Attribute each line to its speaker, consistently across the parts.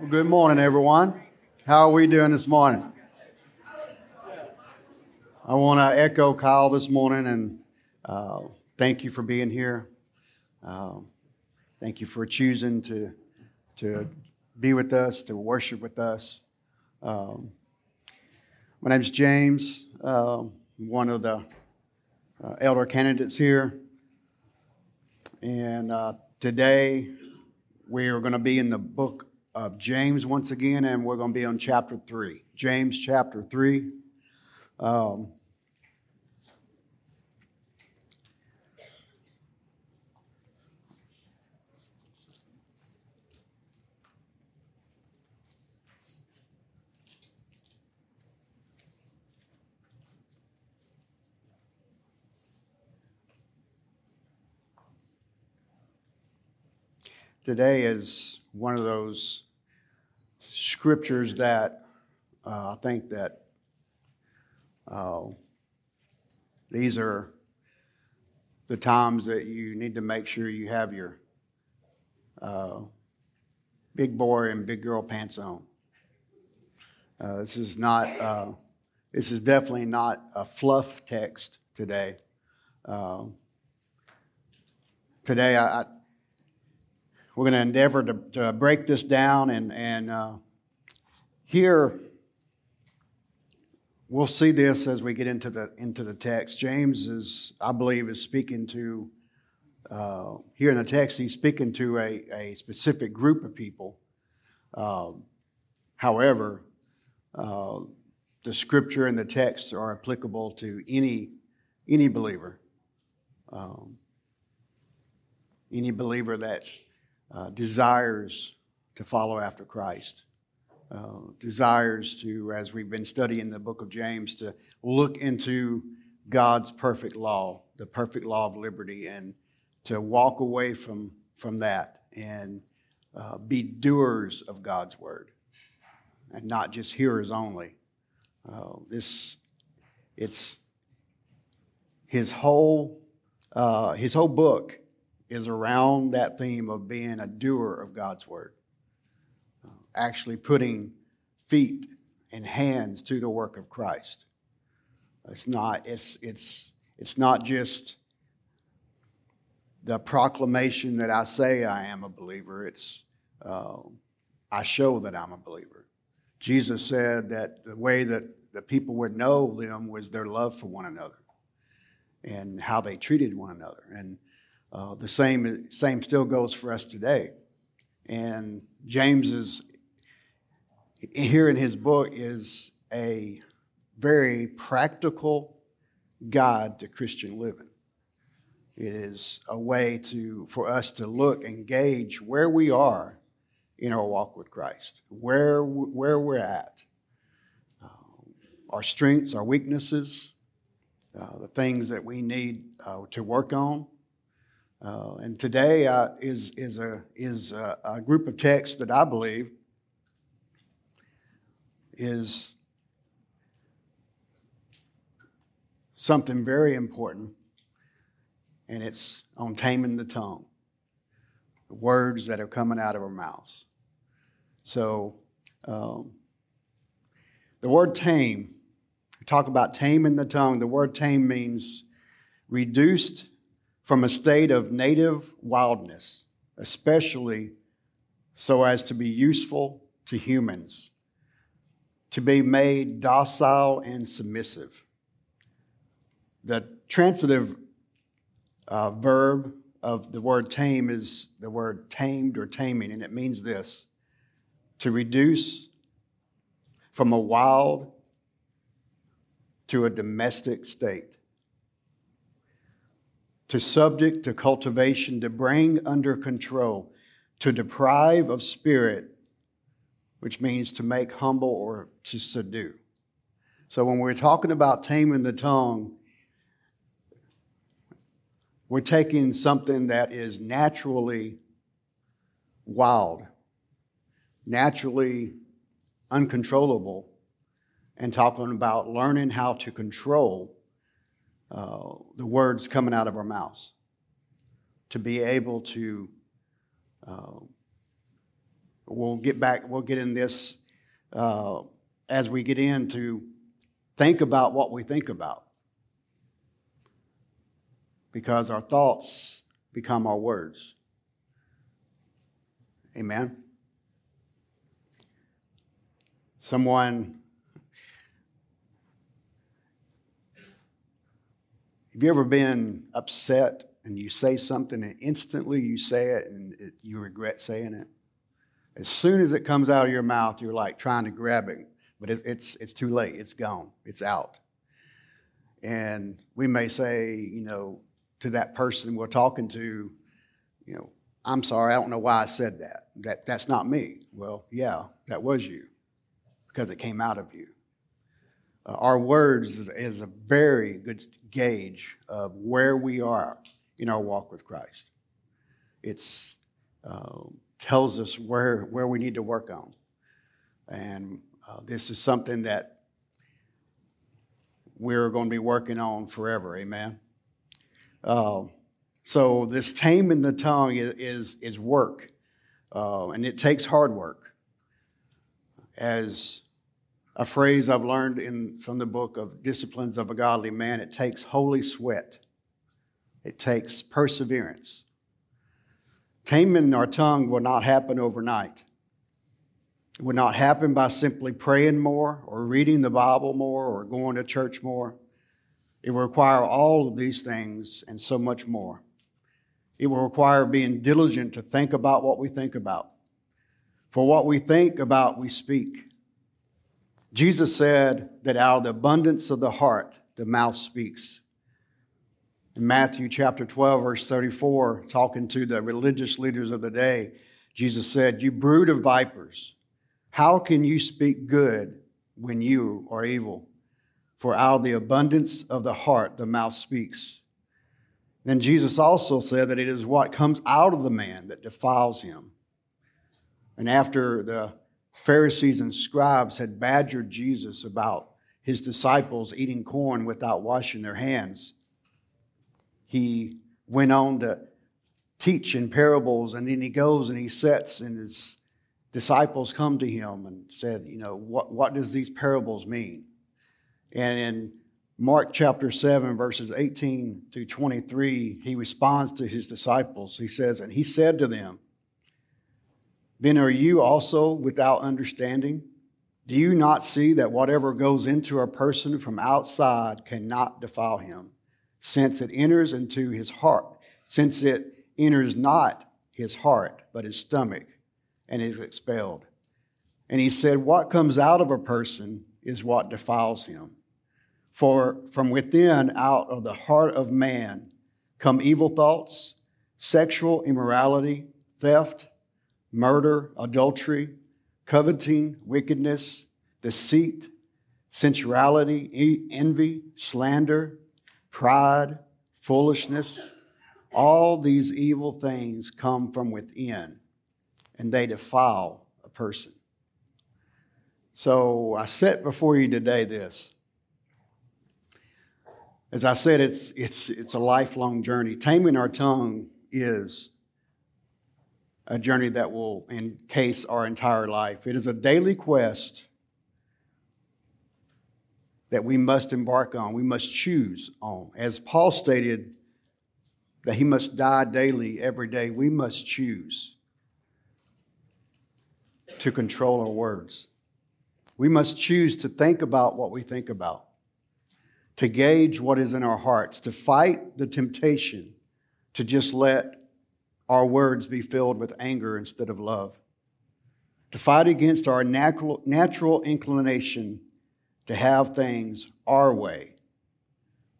Speaker 1: Well, good morning, everyone. How are we doing this morning? I want to echo Kyle this morning and uh, thank you for being here. Uh, thank you for choosing to, to be with us, to worship with us. Um, my name is James, uh, one of the uh, elder candidates here. And uh, today we are going to be in the book of James once again, and we're going to be on chapter 3. James chapter 3. Um, today is one of those scriptures that uh, I think that uh, these are the times that you need to make sure you have your uh, big boy and big girl pants on. Uh, this is not. Uh, this is definitely not a fluff text today. Uh, today, I, I we're going to endeavor to, to, break this down and, and uh, here we'll see this as we get into the into the text. James is i believe is speaking to uh, here in the text he's speaking to a, a specific group of people. Um, however uh, the scripture and the text are applicable to any any believer. Um, any believer that uh, desires to follow after Christ, uh, desires to, as we've been studying the book of James, to look into God's perfect law, the perfect law of liberty, and to walk away from, from that and uh, be doers of God's word and not just hearers only. Uh, this, it's his whole, uh, his whole book is around that theme of being a doer of God's word, actually putting feet and hands to the work of Christ. It's not, it's, it's, it's not just the proclamation that I say I am a believer, it's uh, I show that I'm a believer. Jesus said that the way that the people would know them was their love for one another and how they treated one another. And uh, the same, same still goes for us today. And James is, here in his book, is a very practical guide to Christian living. It is a way to, for us to look and gauge where we are in our walk with Christ, where, where we're at, uh, our strengths, our weaknesses, uh, the things that we need uh, to work on, uh, and today uh, is, is, a, is a, a, group of texts that I believe is something very important, and it's on taming the tongue, the words that are coming out of our mouths. So, um, the word tame, we talk about taming the tongue. The word tame means reduced from a state of native wildness, especially so as to be useful to humans, to be made docile and submissive. The transitive uh, verb of the word tame is the word tamed or taming, and it means this to reduce from a wild to a domestic state to subject to cultivation, to bring under control, to deprive of spirit, which means to make humble or to subdue. So when we're talking about taming the tongue, we're taking something that is naturally wild, naturally uncontrollable, and talking about learning how to control uh, the words coming out of our mouths, to be able to uh, We'll get back, we'll get in this uh, as we get into think about what we think about. Because our thoughts become our words. Amen. Someone, have you ever been upset and you say something and instantly you say it and it, you regret saying it? As soon as it comes out of your mouth, you're like trying to grab it, but it's, it's, it's too late. It's gone. It's out. And we may say, you know, to that person we're talking to, you know, I'm sorry, I don't know why I said that. That that's not me. Well, yeah, that was you because it came out of you. Uh, our words is, is, a very good gauge of where we are in our walk with Christ. It's uh, tells us where, where we need to work on. And uh, this is something that we're going to be working on forever. Amen. Uh, so this taming the tongue is, is, is work, uh, and it takes hard work. As a phrase I've learned in, from the book of Disciplines of a Godly Man, it takes holy sweat. It takes perseverance. Taming our tongue will not happen overnight. It will not happen by simply praying more or reading the Bible more or going to church more. It will require all of these things and so much more. It will require being diligent to think about what we think about. For what we think about, we speak. Jesus said that out of the abundance of the heart, the mouth speaks. In Matthew chapter 12, verse 34, talking to the religious leaders of the day, Jesus said, You brood of vipers, how can you speak good when you are evil? For out of the abundance of the heart, the mouth speaks. Then Jesus also said that it is what comes out of the man that defiles him. And after the Pharisees and scribes had badgered Jesus about his disciples eating corn without washing their hands, he went on to teach in parables, and then he goes and he sits, and his disciples come to him and said, You know, what, what does these parables mean? And in Mark chapter 7, verses 18 to 23, he responds to his disciples. He says, And he said to them, Then are you also without understanding? Do you not see that whatever goes into a person from outside cannot defile him? since it enters into his heart, since it enters not his heart, but his stomach, and is expelled. And he said, What comes out of a person is what defiles him. For from within, out of the heart of man, come evil thoughts, sexual immorality, theft, murder, adultery, coveting, wickedness, deceit, sensuality, envy, slander pride, foolishness, all these evil things come from within and they defile a person. So I set before you today this. As I said, it's, it's, it's a lifelong journey. Taming our tongue is a journey that will encase our entire life. It is a daily quest that we must embark on, we must choose on. As Paul stated, that he must die daily, every day, we must choose to control our words. We must choose to think about what we think about, to gauge what is in our hearts, to fight the temptation to just let our words be filled with anger instead of love, to fight against our natural, inclination to have things our way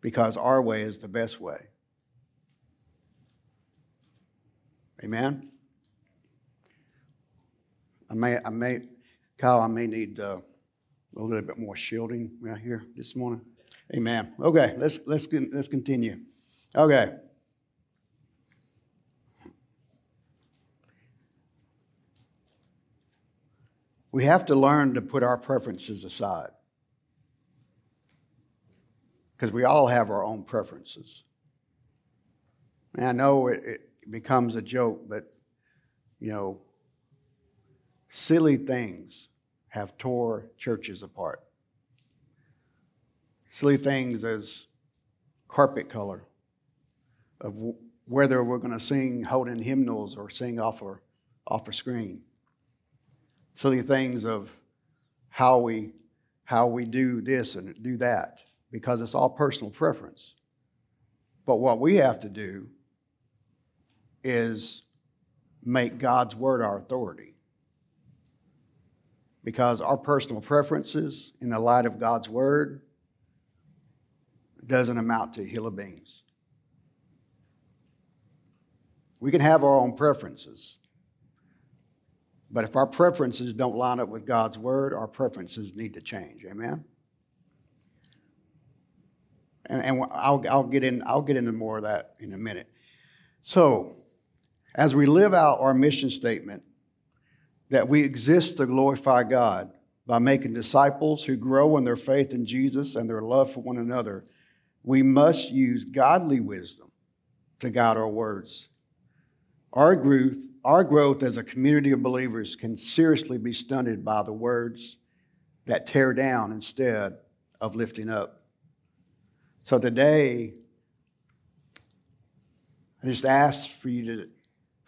Speaker 1: because our way is the best way. Amen? I may, I may, Kyle, I may need uh, a little bit more shielding right here this morning. Amen. Okay, let's let's let's continue. Okay. We have to learn to put our preferences aside because we all have our own preferences. And I know it, it becomes a joke, but you know, silly things have tore churches apart. Silly things as carpet color, of whether we're going to sing holding hymnals or sing off a, off a screen. Silly things of how we, how we do this and do that, because it's all personal preference. But what we have to do is make God's word our authority. Because our personal preferences in the light of God's word doesn't amount to hill of beans. We can have our own preferences. But if our preferences don't line up with God's word, our preferences need to change. Amen? And, and I'll, I'll, get in, I'll get into more of that in a minute. So, as we live out our mission statement, that we exist to glorify God by making disciples who grow in their faith in Jesus and their love for one another, we must use godly wisdom to guide our words. Our growth, our growth as a community of believers can seriously be stunted by the words that tear down instead of lifting up. So today, I just ask for you to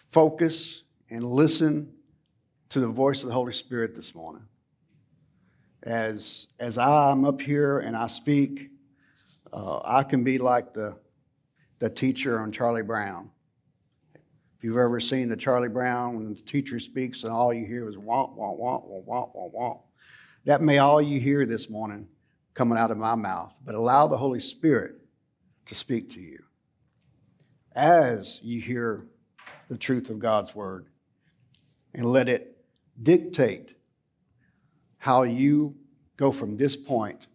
Speaker 1: focus and listen to the voice of the Holy Spirit this morning. As, as I'm up here and I speak, uh, I can be like the, the teacher on Charlie Brown. If you've ever seen the Charlie Brown, when the teacher speaks and all you hear is womp, womp, womp, womp, womp, womp, womp. That may all you hear this morning coming out of my mouth, but allow the Holy Spirit to speak to you as you hear the truth of God's word and let it dictate how you go from this point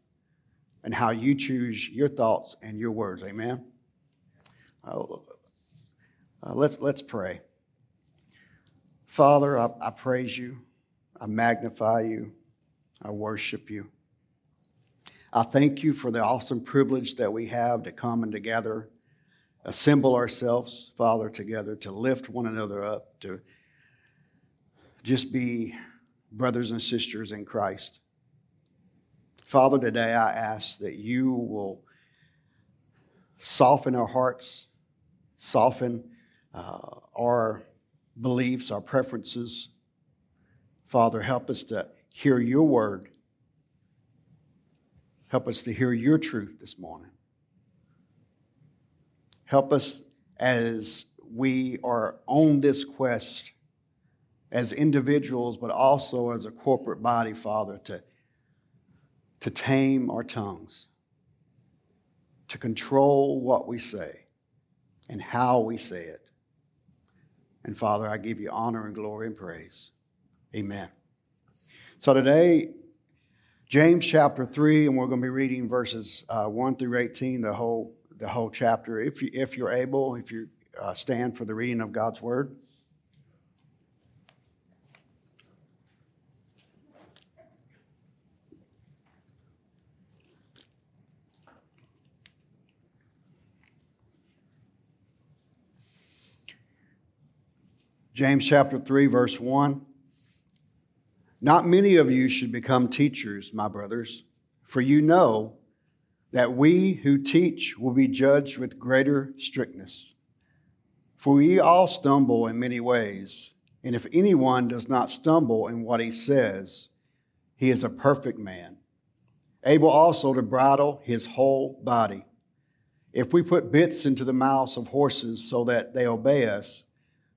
Speaker 1: and how you choose your thoughts and your words. Amen. Uh, let's, let's pray. Father, I, I praise you. I magnify you. I worship you. I thank you for the awesome privilege that we have to come and together assemble ourselves, Father, together to lift one another up, to just be brothers and sisters in Christ. Father, today I ask that you will soften our hearts, soften uh, our beliefs, our preferences. Father, help us to hear your word Help us to hear your truth this morning. Help us as we are on this quest as individuals, but also as a corporate body, Father, to, to tame our tongues, to control what we say and how we say it. And Father, I give you honor and glory and praise. Amen. So today, James chapter 3, and we're going to be reading verses uh, 1 through 18, the whole, the whole chapter. If, you, if you're able, if you uh, stand for the reading of God's word. James chapter 3, verse 1. Not many of you should become teachers, my brothers, for you know that we who teach will be judged with greater strictness. For we all stumble in many ways, and if anyone does not stumble in what he says, he is a perfect man, able also to bridle his whole body. If we put bits into the mouths of horses so that they obey us,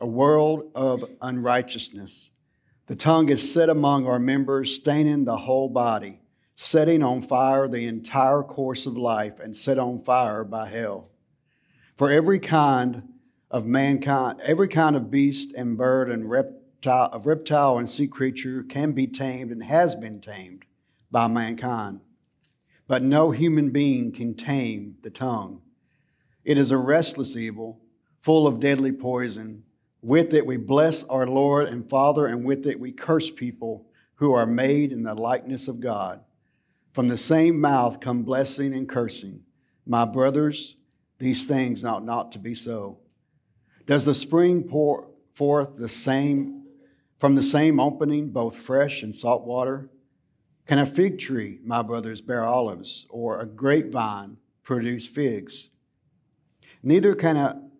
Speaker 1: a world of unrighteousness. The tongue is set among our members, staining the whole body, setting on fire the entire course of life, and set on fire by hell. For every kind of mankind, every kind of beast and bird and reptile, a reptile and sea creature can be tamed and has been tamed by mankind. But no human being can tame the tongue. It is a restless evil, full of deadly poison. With it we bless our Lord and Father, and with it we curse people who are made in the likeness of God. From the same mouth come blessing and cursing. My brothers, these things ought not to be so. Does the spring pour forth the same from the same opening, both fresh and salt water? Can a fig tree, my brothers, bear olives, or a grapevine produce figs? Neither can a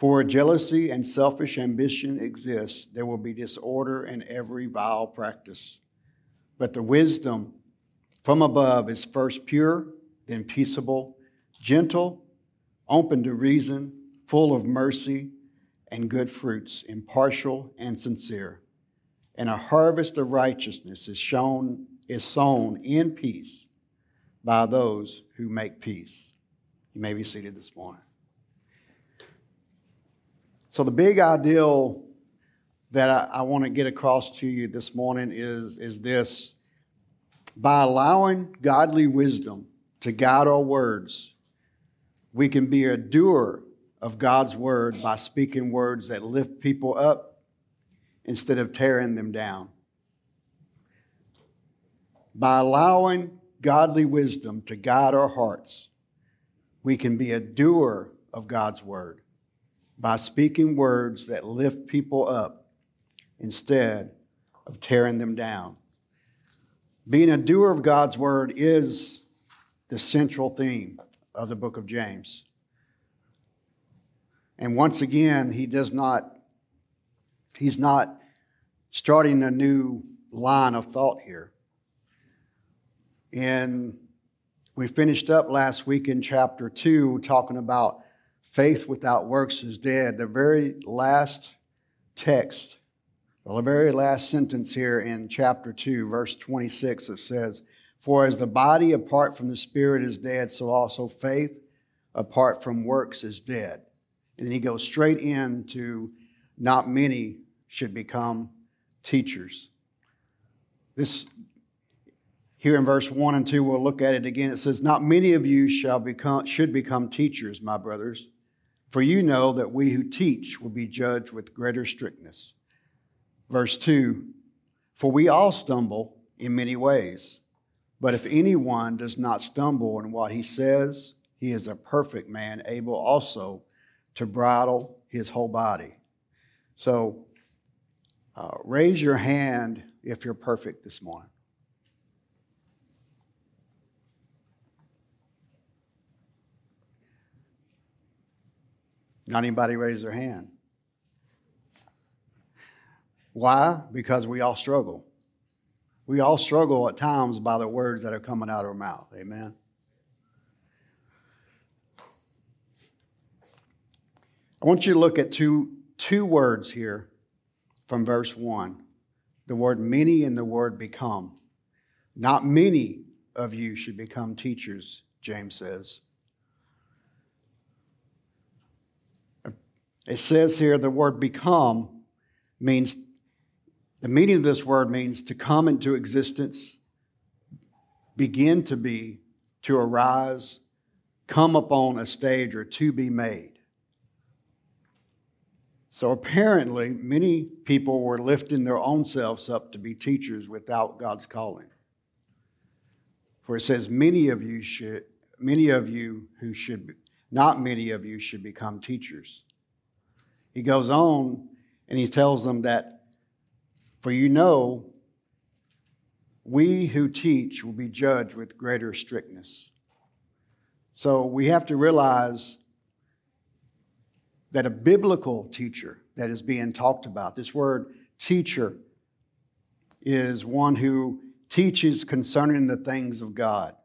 Speaker 1: For jealousy and selfish ambition exist, there will be disorder and every vile practice. But the wisdom from above is first pure, then peaceable, gentle, open to reason, full of mercy and good fruits, impartial and sincere. And a harvest of righteousness is shown is sown in peace by those who make peace. You may be seated this morning. So the big ideal that I, I want to get across to you this morning is, is this. By allowing godly wisdom to guide our words, we can be a doer of God's word by speaking words that lift people up instead of tearing them down. By allowing godly wisdom to guide our hearts, we can be a doer of God's word by speaking words that lift people up instead of tearing them down. Being a doer of God's word is the central theme of the book of James. And once again, he does not, he's not starting a new line of thought here. And we finished up last week in chapter 2 talking about faith without works is dead. The very last text, well, the very last sentence here in chapter 2, verse 26, it says, For as the body apart from the spirit is dead, so also faith apart from works is dead. And then he goes straight into not many should become teachers. This here in verse 1 and 2, we'll look at it again. It says, Not many of you shall become, should become teachers, my brothers, for you know that we who teach will be judged with greater strictness. Verse 2 For we all stumble in many ways, but if anyone does not stumble in what he says, he is a perfect man, able also to bridle his whole body. So uh, raise your hand if you're perfect this morning. Not anybody raise their hand. Why? Because we all struggle. We all struggle at times by the words that are coming out of our mouth. Amen. I want you to look at two, two words here from verse 1 the word many and the word become. Not many of you should become teachers, James says. It says here the word become means, the meaning of this word means to come into existence, begin to be, to arise, come upon a stage, or to be made. So apparently, many people were lifting their own selves up to be teachers without God's calling. For it says, many of you should, many of you who should, not many of you should become teachers. He goes on and he tells them that, for you know, we who teach will be judged with greater strictness. So we have to realize that a biblical teacher that is being talked about, this word teacher, is one who teaches concerning the things of God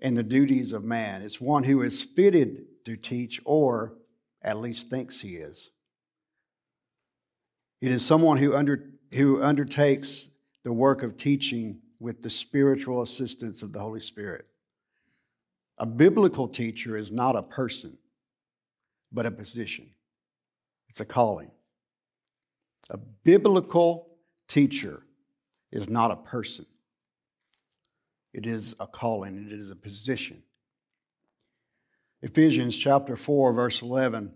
Speaker 1: and the duties of man. It's one who is fitted to teach, or at least thinks he is. It is someone who, under, who undertakes the work of teaching with the spiritual assistance of the Holy Spirit. A biblical teacher is not a person, but a position. It's a calling. A biblical teacher is not a person, it is a calling, it is a position. Ephesians chapter 4, verse 11,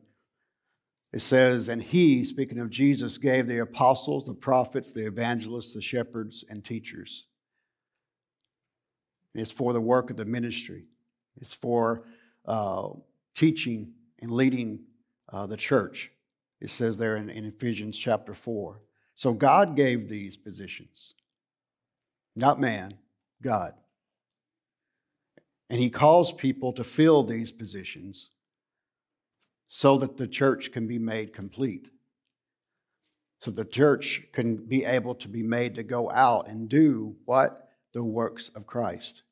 Speaker 1: it says, And he, speaking of Jesus, gave the apostles, the prophets, the evangelists, the shepherds, and teachers. It's for the work of the ministry, it's for uh, teaching and leading uh, the church. It says there in, in Ephesians chapter 4. So God gave these positions, not man, God. And He calls people to fill these positions so that the church can be made complete. So the church can be able to be made to go out and do what? The works of Christ.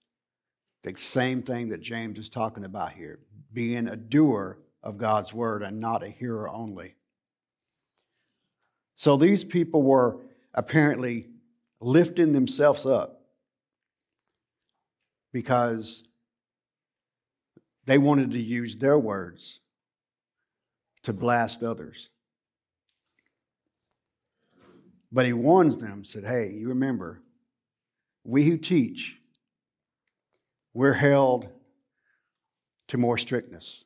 Speaker 1: The same thing that James is talking about here being a doer of God's word and not a hearer only. So these people were apparently lifting themselves up because they wanted to use their words to blast others. But he warns them, said, Hey, you remember, we who teach, we're held to more strictness.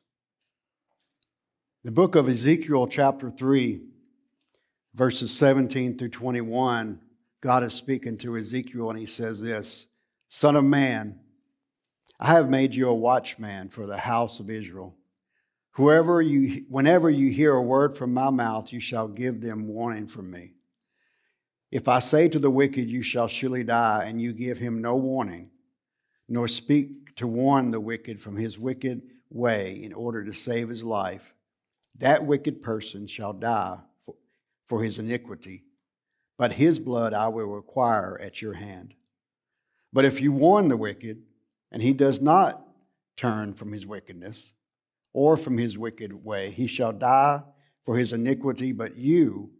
Speaker 1: The book of Ezekiel, chapter 3, verses 17 through 21, God is speaking to Ezekiel and he says this Son of man, I have made you a watchman for the house of Israel. Whoever you, whenever you hear a word from my mouth, you shall give them warning from me. If I say to the wicked, You shall surely die, and you give him no warning, nor speak to warn the wicked from his wicked way in order to save his life, that wicked person shall die for his iniquity, but his blood I will require at your hand. But if you warn the wicked, and he does not turn from his wickedness or from his wicked way, he shall die for his iniquity, but you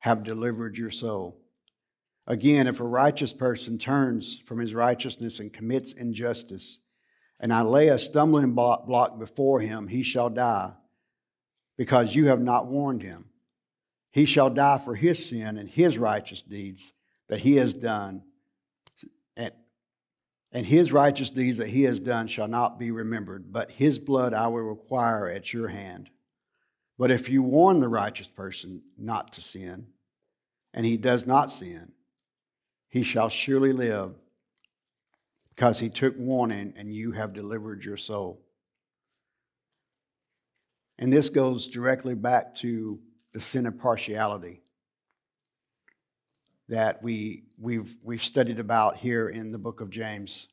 Speaker 1: have delivered your soul. Again, if a righteous person turns from his righteousness and commits injustice, and I lay a stumbling block before him, he shall die, because you have not warned him. He shall die for his sin and his righteous deeds that he has done. And, his righteous deeds that he has done shall not be remembered, but his blood I will require at your hand. But if you warn the righteous person not to sin, and he does not sin, he shall surely live, because he took warning and you have delivered your soul. And this goes directly back to the sin of partiality that we, we've, we've studied about here in the book of James.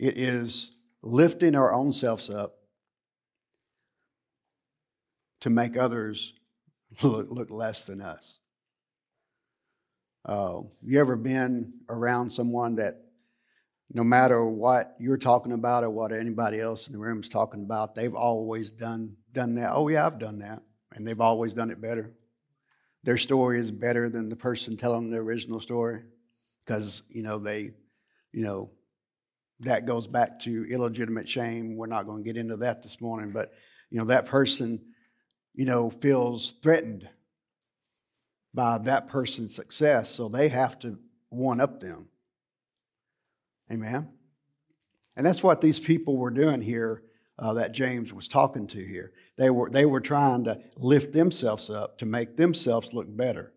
Speaker 1: It is lifting our own selves up to make others look, look less than us. Uh, you ever been around someone that no matter what you're talking about or what anybody else in the room is talking about, they've always done done that. Oh yeah, I've done that, and they've always done it better. Their story is better than the person telling the original story, because you know they, you know, that goes back to illegitimate shame. We're not going to get into that this morning, but you know that person, you know, feels threatened by that person's success, so they have to one up them Amen. And that's what these people were doing here uh, that James was talking to here. They were, they were trying to lift themselves up to make themselves look better.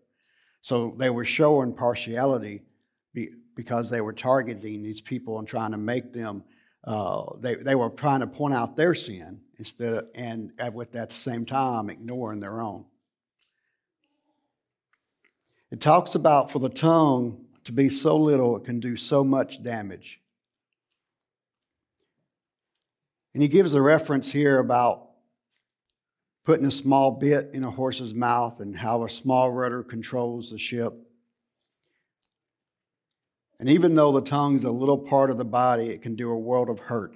Speaker 1: So they were showing partiality be, because they were targeting these people and trying to make them, uh, they, they were trying to point out their sin instead of, and with at the same time ignoring their own. It talks about for the tongue to be so little, it can do so much damage. And he gives a reference here about putting a small bit in a horse's mouth and how a small rudder controls the ship. And even though the tongue is a little part of the body, it can do a world of hurt.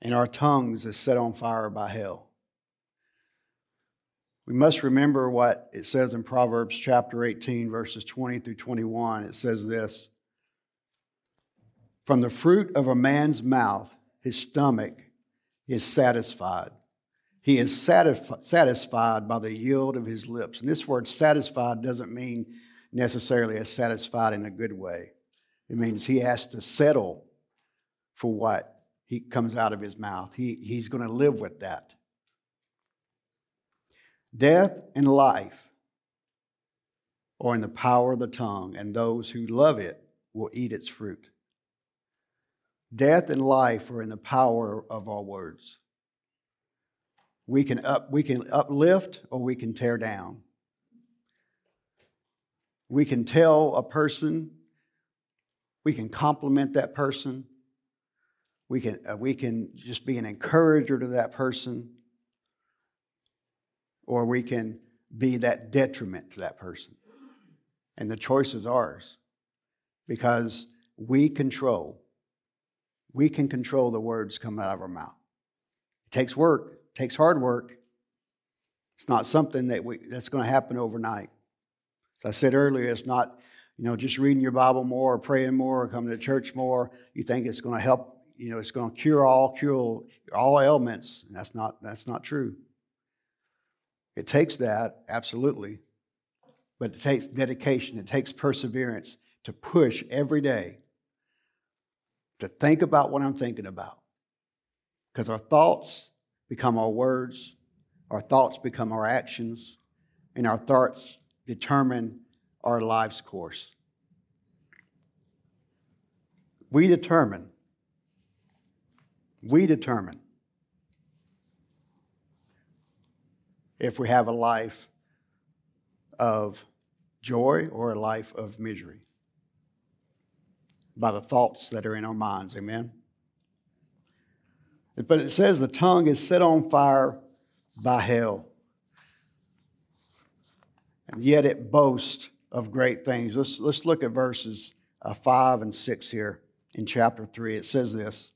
Speaker 1: And our tongues is set on fire by hell. We must remember what it says in Proverbs chapter 18, verses 20 through 21. It says this From the fruit of a man's mouth, his stomach is satisfied. He is satisfied by the yield of his lips. And this word satisfied doesn't mean necessarily as satisfied in a good way. It means he has to settle for what he comes out of his mouth. He, he's going to live with that. Death and life are in the power of the tongue, and those who love it will eat its fruit. Death and life are in the power of our words. We can, up, we can uplift or we can tear down. We can tell a person, we can compliment that person, we can, uh, we can just be an encourager to that person, or we can be that detriment to that person. And the choice is ours because we control, we can control the words coming out of our mouth. It takes work, it takes hard work. It's not something that we, that's going to happen overnight. As I said earlier, it's not, you know, just reading your Bible more or praying more or coming to church more. You think it's going to help, you know, it's going to cure all, cure all ailments. And that's not, that's not true. It takes that, absolutely. But it takes dedication, it takes perseverance to push every day to think about what I'm thinking about. Because our thoughts become our words, our thoughts become our actions, and our thoughts determine our life's course. We determine. We determine if we have a life of joy or a life of misery by the thoughts that are in our minds. Amen. But it says the tongue is set on fire by hell and yet it boasts of great things. Let's, let's look at verses uh, 5 and 6 here in chapter 3. It says this.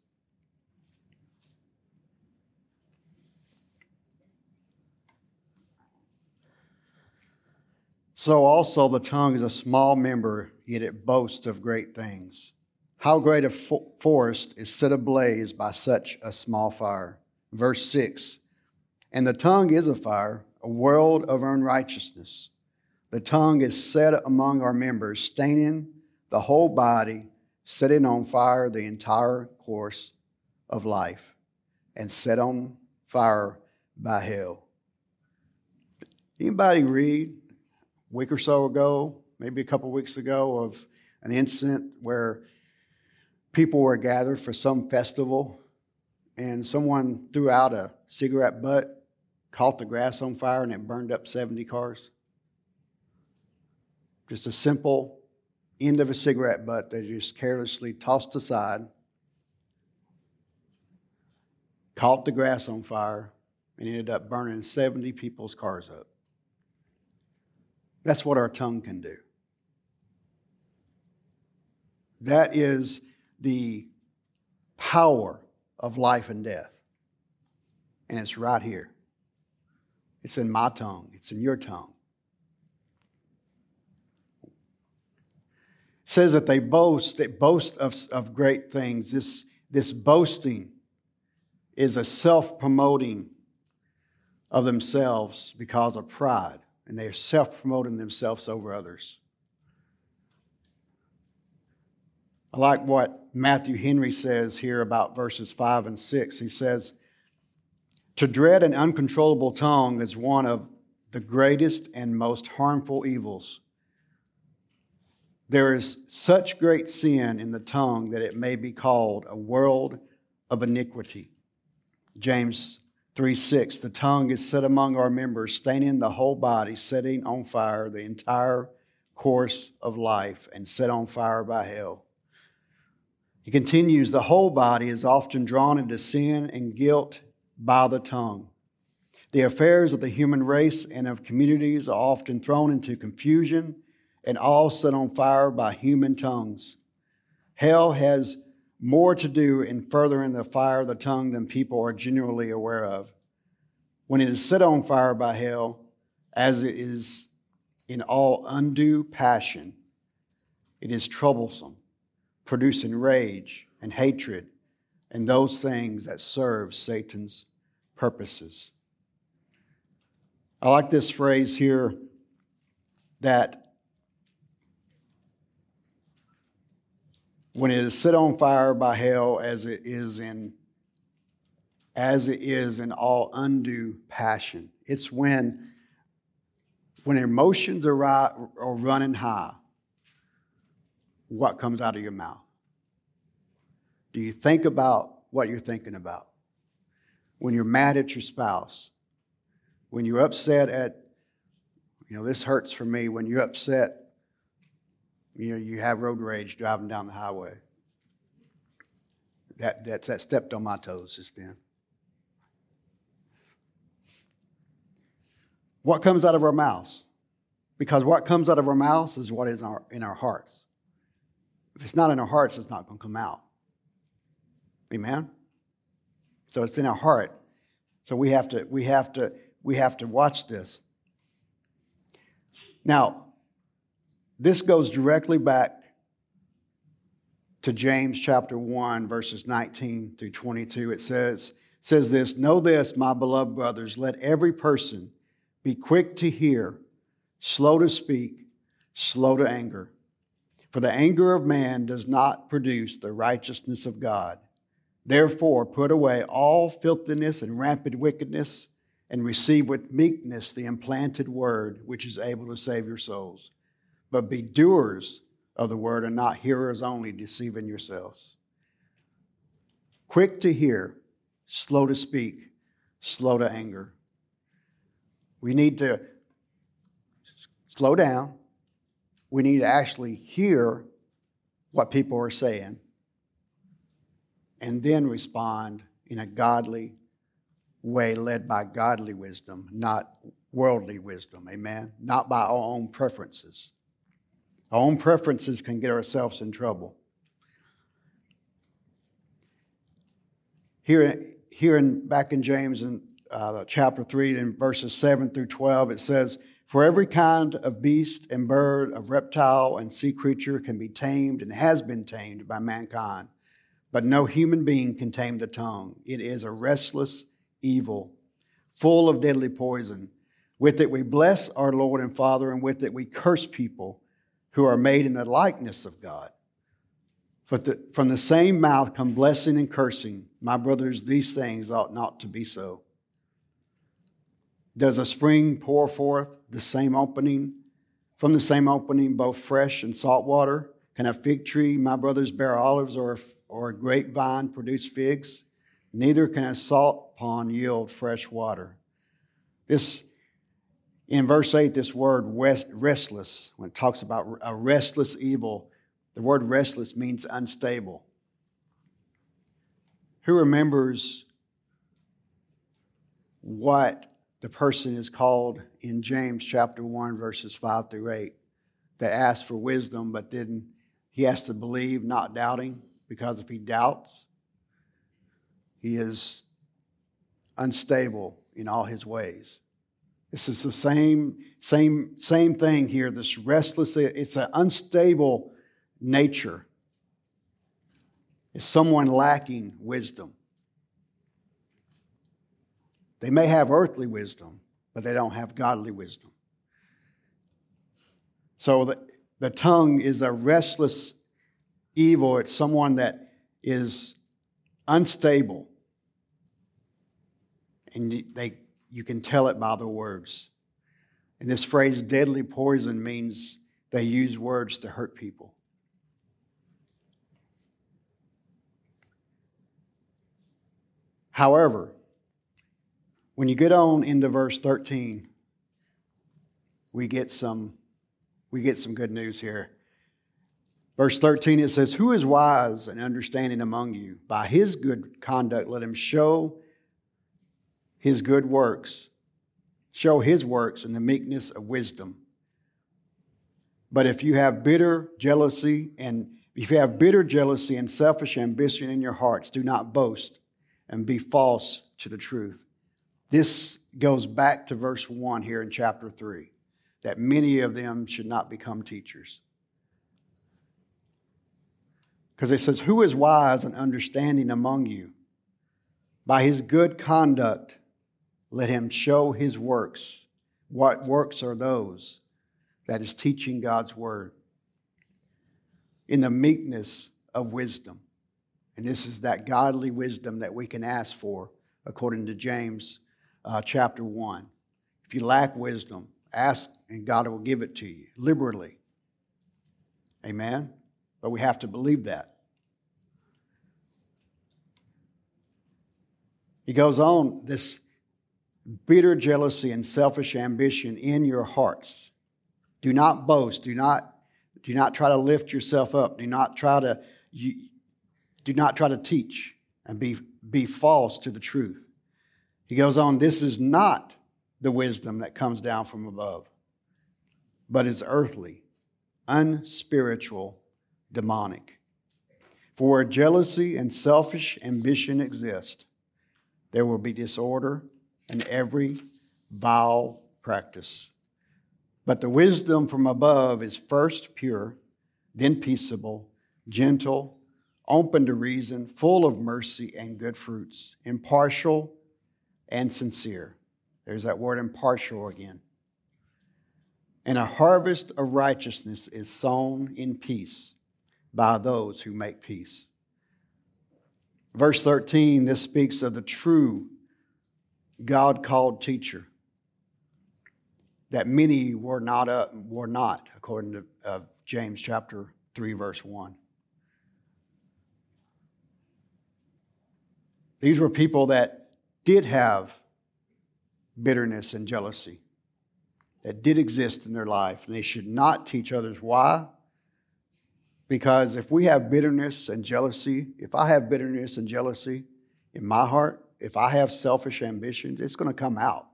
Speaker 1: So also the tongue is a small member, yet it boasts of great things. How great a fo- forest is set ablaze by such a small fire. Verse 6 And the tongue is a fire, a world of unrighteousness. The tongue is set among our members, staining the whole body, setting on fire the entire course of life, and set on fire by hell. Anybody read week or so ago, maybe a couple weeks ago, of an incident where people were gathered for some festival and someone threw out a cigarette butt, caught the grass on fire, and it burned up 70 cars? Just a simple end of a cigarette butt that just carelessly tossed aside, caught the grass on fire, and ended up burning 70 people's cars up. That's what our tongue can do. That is the power of life and death. And it's right here. It's in my tongue, it's in your tongue. says that they boast, they boast of, of great things. This, this boasting is a self promoting of themselves because of pride, and they are self promoting themselves over others. I like what Matthew Henry says here about verses 5 and 6. He says, To dread an uncontrollable tongue is one of the greatest and most harmful evils. There is such great sin in the tongue that it may be called a world of iniquity. James 3 6, the tongue is set among our members, staining the whole body, setting on fire the entire course of life, and set on fire by hell. He continues, the whole body is often drawn into sin and guilt by the tongue. The affairs of the human race and of communities are often thrown into confusion and all set on fire by human tongues. Hell has more to do in furthering the fire of the tongue than people are generally aware of. When it is set on fire by hell, as it is in all undue passion, it is troublesome, producing rage and hatred and those things that serve Satan's purposes. I like this phrase here that when it is set on fire by hell as it is in as it is in all undue passion. It's when when emotions are, right, are running high what comes out of your mouth? Do you think about what you're thinking about? When you're mad at your spouse when you're upset at you know this hurts for me when you're upset you know, you have road rage driving down the highway. That, that's, that stepped on my toes just then. What comes out of our mouths? Because what comes out of our mouths is what is our, in our hearts. If it's not in our hearts, it's not going to come out. Amen? So it's in our heart. So we have to, we have to, we have to watch this. Now, this goes directly back to James chapter 1, verses 19 through 22. It says, says this Know this, my beloved brothers, let every person be quick to hear, slow to speak, slow to anger. For the anger of man does not produce the righteousness of God. Therefore, put away all filthiness and rampant wickedness, and receive with meekness the implanted word, which is able to save your souls but be doers of the word and not hearers only, deceiving yourselves. Quick to hear, slow to speak, slow to anger. We need to slow down. We need to actually hear what people are saying and then respond in a godly way, led by godly wisdom, not worldly wisdom. Amen? Not by our own preferences. Our own preferences can get ourselves in trouble. Here, here in, back in James in uh, chapter 3, in verses 7 through 12, it says, For every kind of beast and bird, of reptile and sea creature can be tamed and has been tamed by mankind, but no human being can tame the tongue. It is a restless evil, full of deadly poison. With it we bless our Lord and Father, and with it we curse people who are made in the likeness of God. But the, from the same mouth come blessing and cursing. My brothers, these things ought not to be so. Does a spring pour forth the same opening? From the same opening, both fresh and salt water? Can a fig tree, my brothers, bear olives, or, or a grapevine produce figs? Neither can a salt pond yield fresh water. This in verse 8, this word restless, when it talks about a restless evil, the word restless means unstable. Who remembers what the person is called in James chapter 1, verses 5 through 8, that asks for wisdom, but then he has to believe, not doubting, because if he doubts, he is unstable in all his ways. This is the same, same, same thing here. This restless, it's an unstable nature. It's someone lacking wisdom. They may have earthly wisdom, but they don't have godly wisdom. So the, the tongue is a restless evil. It's someone that is unstable. And they you can tell it by the words. And this phrase, deadly poison, means they use words to hurt people. However, when you get on into verse 13, we get some we get some good news here. Verse 13 it says, Who is wise and understanding among you? By his good conduct let him show his good works, show his works in the meekness of wisdom. But if you have bitter jealousy and if you have bitter jealousy and selfish ambition in your hearts, do not boast and be false to the truth. This goes back to verse 1 here in chapter 3 that many of them should not become teachers. Because it says, Who is wise and understanding among you? By his good conduct, let him show his works. What works are those? That is teaching God's word in the meekness of wisdom. And this is that godly wisdom that we can ask for according to James uh, chapter 1. If you lack wisdom, ask and God will give it to you liberally. Amen? But we have to believe that. He goes on, this bitter jealousy and selfish ambition in your hearts. Do not boast. Do not, do not try to lift yourself up. Do not try to, you, do not try to teach and be, be false to the truth. He goes on, this is not the wisdom that comes down from above, but is earthly, unspiritual, demonic. For where jealousy and selfish ambition exist, there will be disorder and every vile practice. But the wisdom from above is first pure, then peaceable, gentle, open to reason, full of mercy and good fruits, impartial and sincere. There's that word impartial again. And a harvest of righteousness is sown in peace by those who make peace. Verse 13, this speaks of the true God called teacher that many were not, uh, were not according to uh, James chapter 3, verse 1. These were people that did have bitterness and jealousy that did exist in their life, and they should not teach others why. Because if we have bitterness and jealousy, if I have bitterness and jealousy in my heart, if I have selfish ambitions, it's going to come out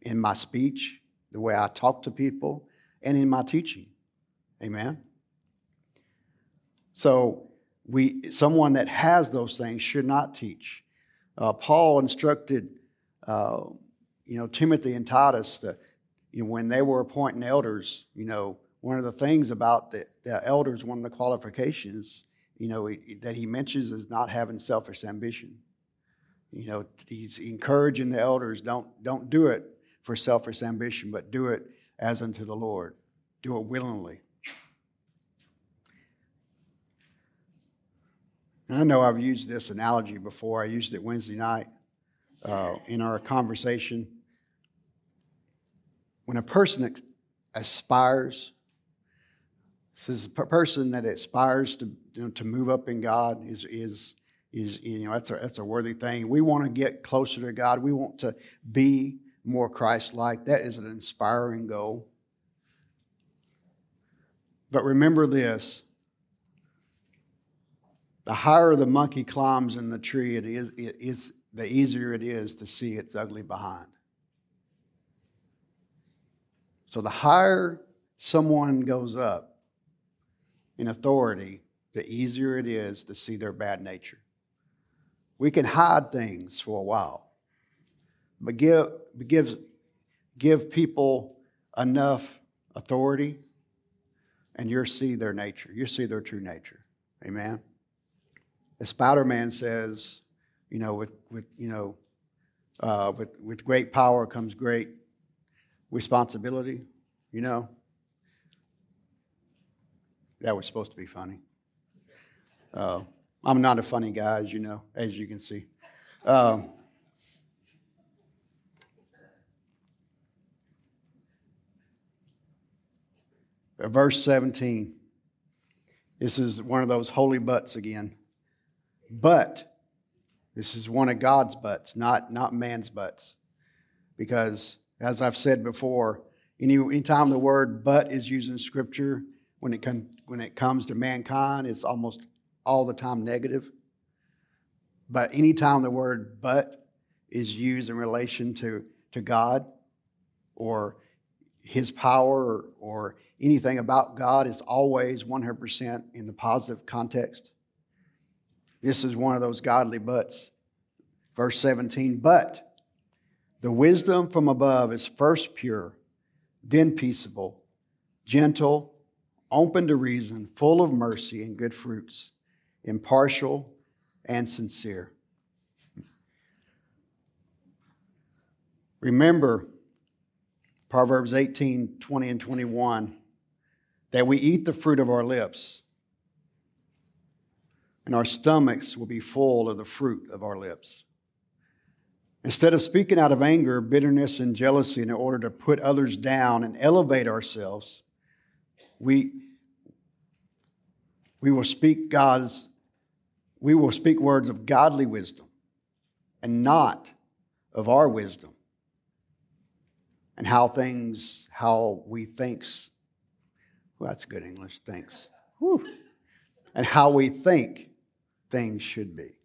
Speaker 1: in my speech, the way I talk to people, and in my teaching. Amen. So, we someone that has those things should not teach. Uh, Paul instructed, uh, you know, Timothy and Titus that you know, when they were appointing elders, you know, one of the things about the, the elders, one of the qualifications, you know, that he mentions is not having selfish ambition. You know, he's encouraging the elders don't don't do it for selfish ambition, but do it as unto the Lord. Do it willingly. And I know I've used this analogy before. I used it Wednesday night uh, in our conversation. When a person aspires, says a person that aspires to, you know, to move up in God is, is is you know that's a that's a worthy thing. We want to get closer to God. We want to be more Christ-like. That is an inspiring goal. But remember this: the higher the monkey climbs in the tree, it is it is the easier it is to see its ugly behind. So the higher someone goes up in authority, the easier it is to see their bad nature. We can hide things for a while, but give, give, give people enough authority and you'll see their nature. You'll see their true nature. Amen. As Spider Man says, you know, with, with you know, uh, with, with great power comes great responsibility, you know. That was supposed to be funny. Uh, I'm not a funny guy, as you know, as you can see. Um, verse 17. This is one of those holy buts again. But, this is one of God's buts, not, not man's buts. Because, as I've said before, any, anytime the word but is used in Scripture, when it, com- when it comes to mankind, it's almost all the time negative. But anytime the word but is used in relation to, to God or his power or, or anything about God is always 100% in the positive context. This is one of those godly buts. Verse 17, but the wisdom from above is first pure, then peaceable, gentle, open to reason, full of mercy and good fruits, impartial and sincere. Remember Proverbs 18 20 and 21 that we eat the fruit of our lips, and our stomachs will be full of the fruit of our lips. Instead of speaking out of anger, bitterness, and jealousy in order to put others down and elevate ourselves, we, we will speak God's, we will speak words of godly wisdom and not of our wisdom and how things, how we thinks, well, that's good English, thanks. Whew. And how we think things should be.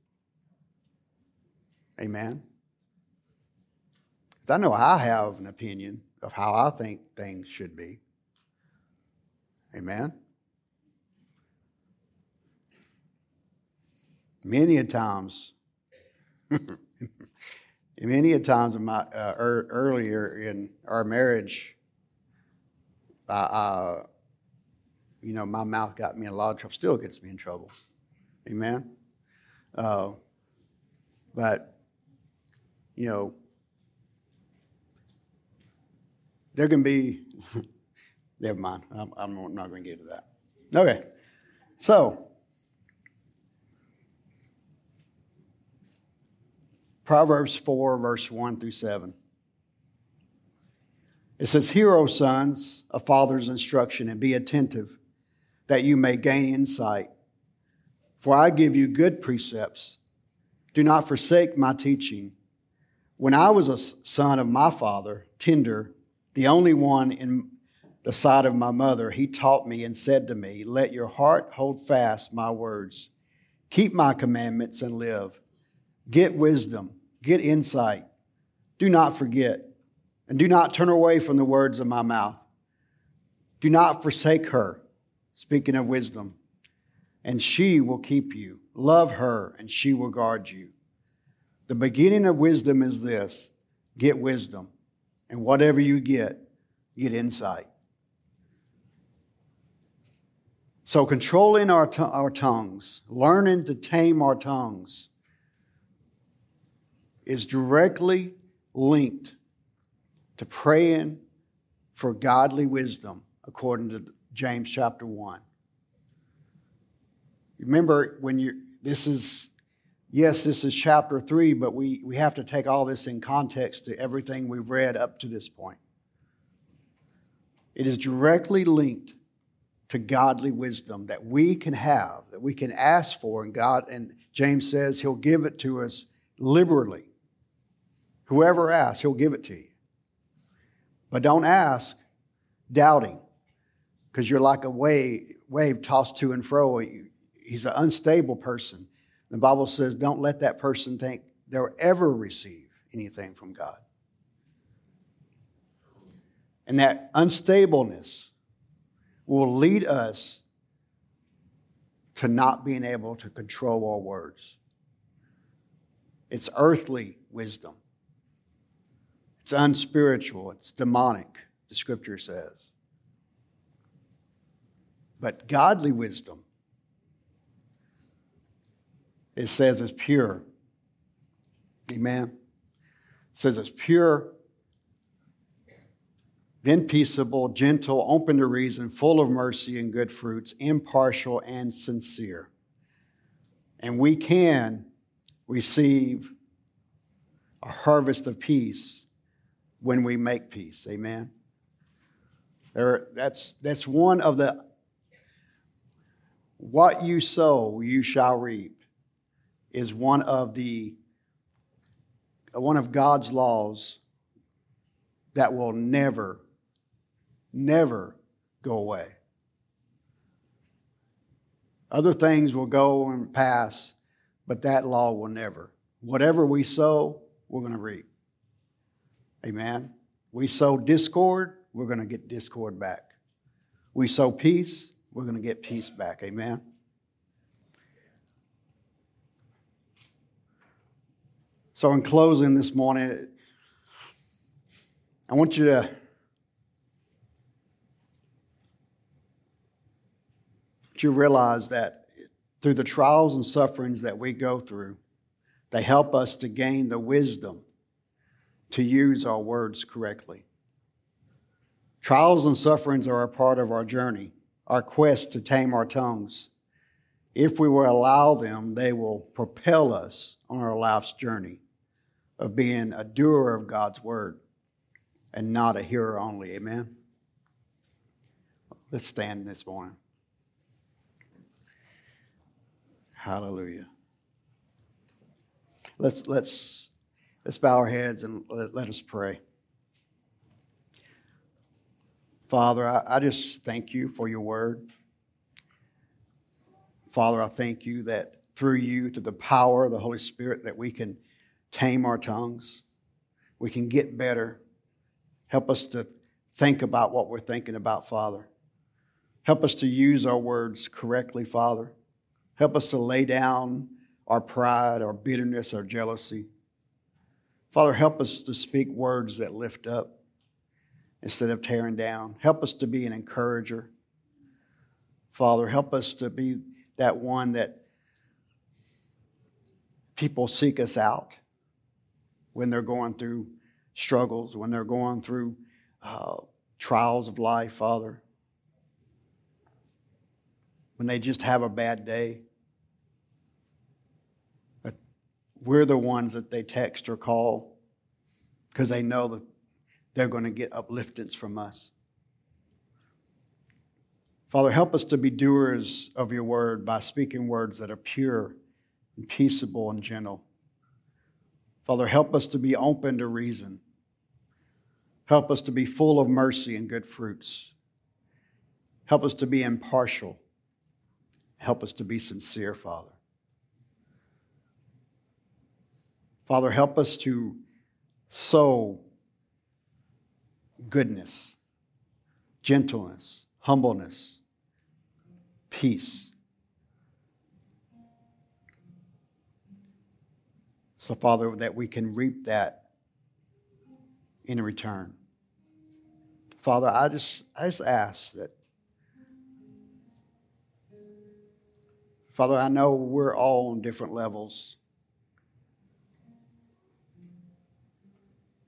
Speaker 1: Amen. I know I have an opinion of how I think things should be. Amen. Many a times, many a times in my uh, er, earlier in our marriage, I, you know, my mouth got me in a lot of trouble. Still gets me in trouble. Amen. Uh, but you know, there can be. never mind. I'm, I'm not going to get to that. Okay. So Proverbs 4, verse 1 through 7. It says, Hear, O sons, a father's instruction, and be attentive, that you may gain insight. For I give you good precepts. Do not forsake my teaching. When I was a son of my father, tender, the only one in the side of my mother, he taught me and said to me, Let your heart hold fast my words. Keep my commandments and live. Get wisdom Get insight. Do not forget. And do not turn away from the words of my mouth. Do not forsake her, speaking of wisdom, and she will keep you. Love her, and she will guard you. The beginning of wisdom is this get wisdom. And whatever you get, get insight. So, controlling our, t- our tongues, learning to tame our tongues, is directly linked to praying for godly wisdom, according to James chapter 1. Remember, when you this is, yes, this is chapter 3, but we, we have to take all this in context to everything we've read up to this point. It is directly linked to godly wisdom that we can have, that we can ask for, and God, and James says he'll give it to us liberally. Whoever asks, he'll give it to you. But don't ask doubting, because you're like a wave, wave tossed to and fro. He's an unstable person. The Bible says, don't let that person think they'll ever receive anything from God. And that unstableness will lead us to not being able to control our words. It's earthly wisdom. It's unspiritual, it's demonic, the scripture says. But godly wisdom, it says, is pure. Amen. It says it's pure, then peaceable, gentle, open to reason, full of mercy and good fruits, impartial and sincere. And we can receive a harvest of peace when we make peace. Amen. There, that's, that's one of the what you sow, you shall reap, is one of the one of God's laws that will never, never go away. Other things will go and pass, but that law will never. Whatever we sow, we're going to reap. Amen. We sow discord, we're going to get discord back. We sow peace, we're going to get peace back. Amen. So, in closing this morning, I want you to you realize that through the trials and sufferings that we go through, they help us to gain the wisdom to use our words correctly. Trials and sufferings are a part of our journey, our quest to tame our tongues. If we will allow them, they will propel us on our life's journey of being a doer of God's word and not a hearer only. Amen. Let's stand this morning. Hallelujah. Let's let's let's bow our heads and let, let us pray. Father, I, I just thank you for your word. Father, I thank you that through you, through the power of the Holy Spirit, that we can tame our tongues. We can get better. Help us to think about what we're thinking about, Father. Help us to use our words correctly, Father. Help us to lay down our pride, our bitterness, our jealousy. Father, help us to speak words that lift up instead of tearing down. Help us to be an encourager. Father, help us to be that one that people seek us out when they're going through struggles, when they're going through uh, trials of life, Father. When they just have a bad day. But we're the ones that they text or call because they know that they're going to get upliftance from us. Father, help us to be doers of your word by speaking words that are pure and peaceable and gentle. Father, help us to be open to reason. Help us to be full of mercy and good fruits. Help us to be impartial. Help us to be sincere, Father. Father, help us to sow goodness, gentleness, humbleness, peace. So, Father, that we can reap that in return. Father, I just, I just ask that, Father, I know we're all on different levels.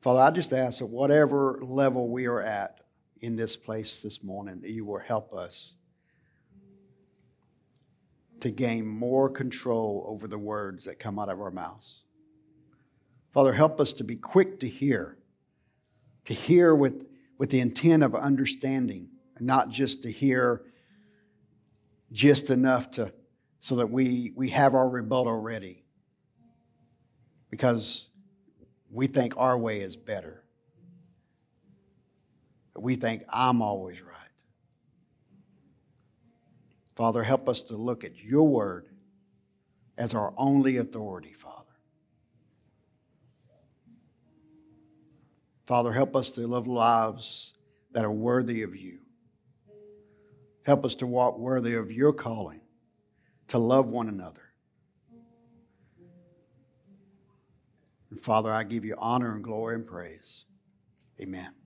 Speaker 1: Father, I just ask that whatever level we are at in this place this morning, that you will help us to gain more control over the words that come out of our mouths. Father, help us to be quick to hear, to hear with, with the intent of understanding, and not just to hear just enough to so that we, we have our rebuttal ready. Because we think our way is better. We think I'm always right. Father, help us to look at your word as our only authority, Father. Father, help us to live lives that are worthy of you. Help us to walk worthy of your calling, to love one another. And Father, I give you honor and glory and praise. Amen.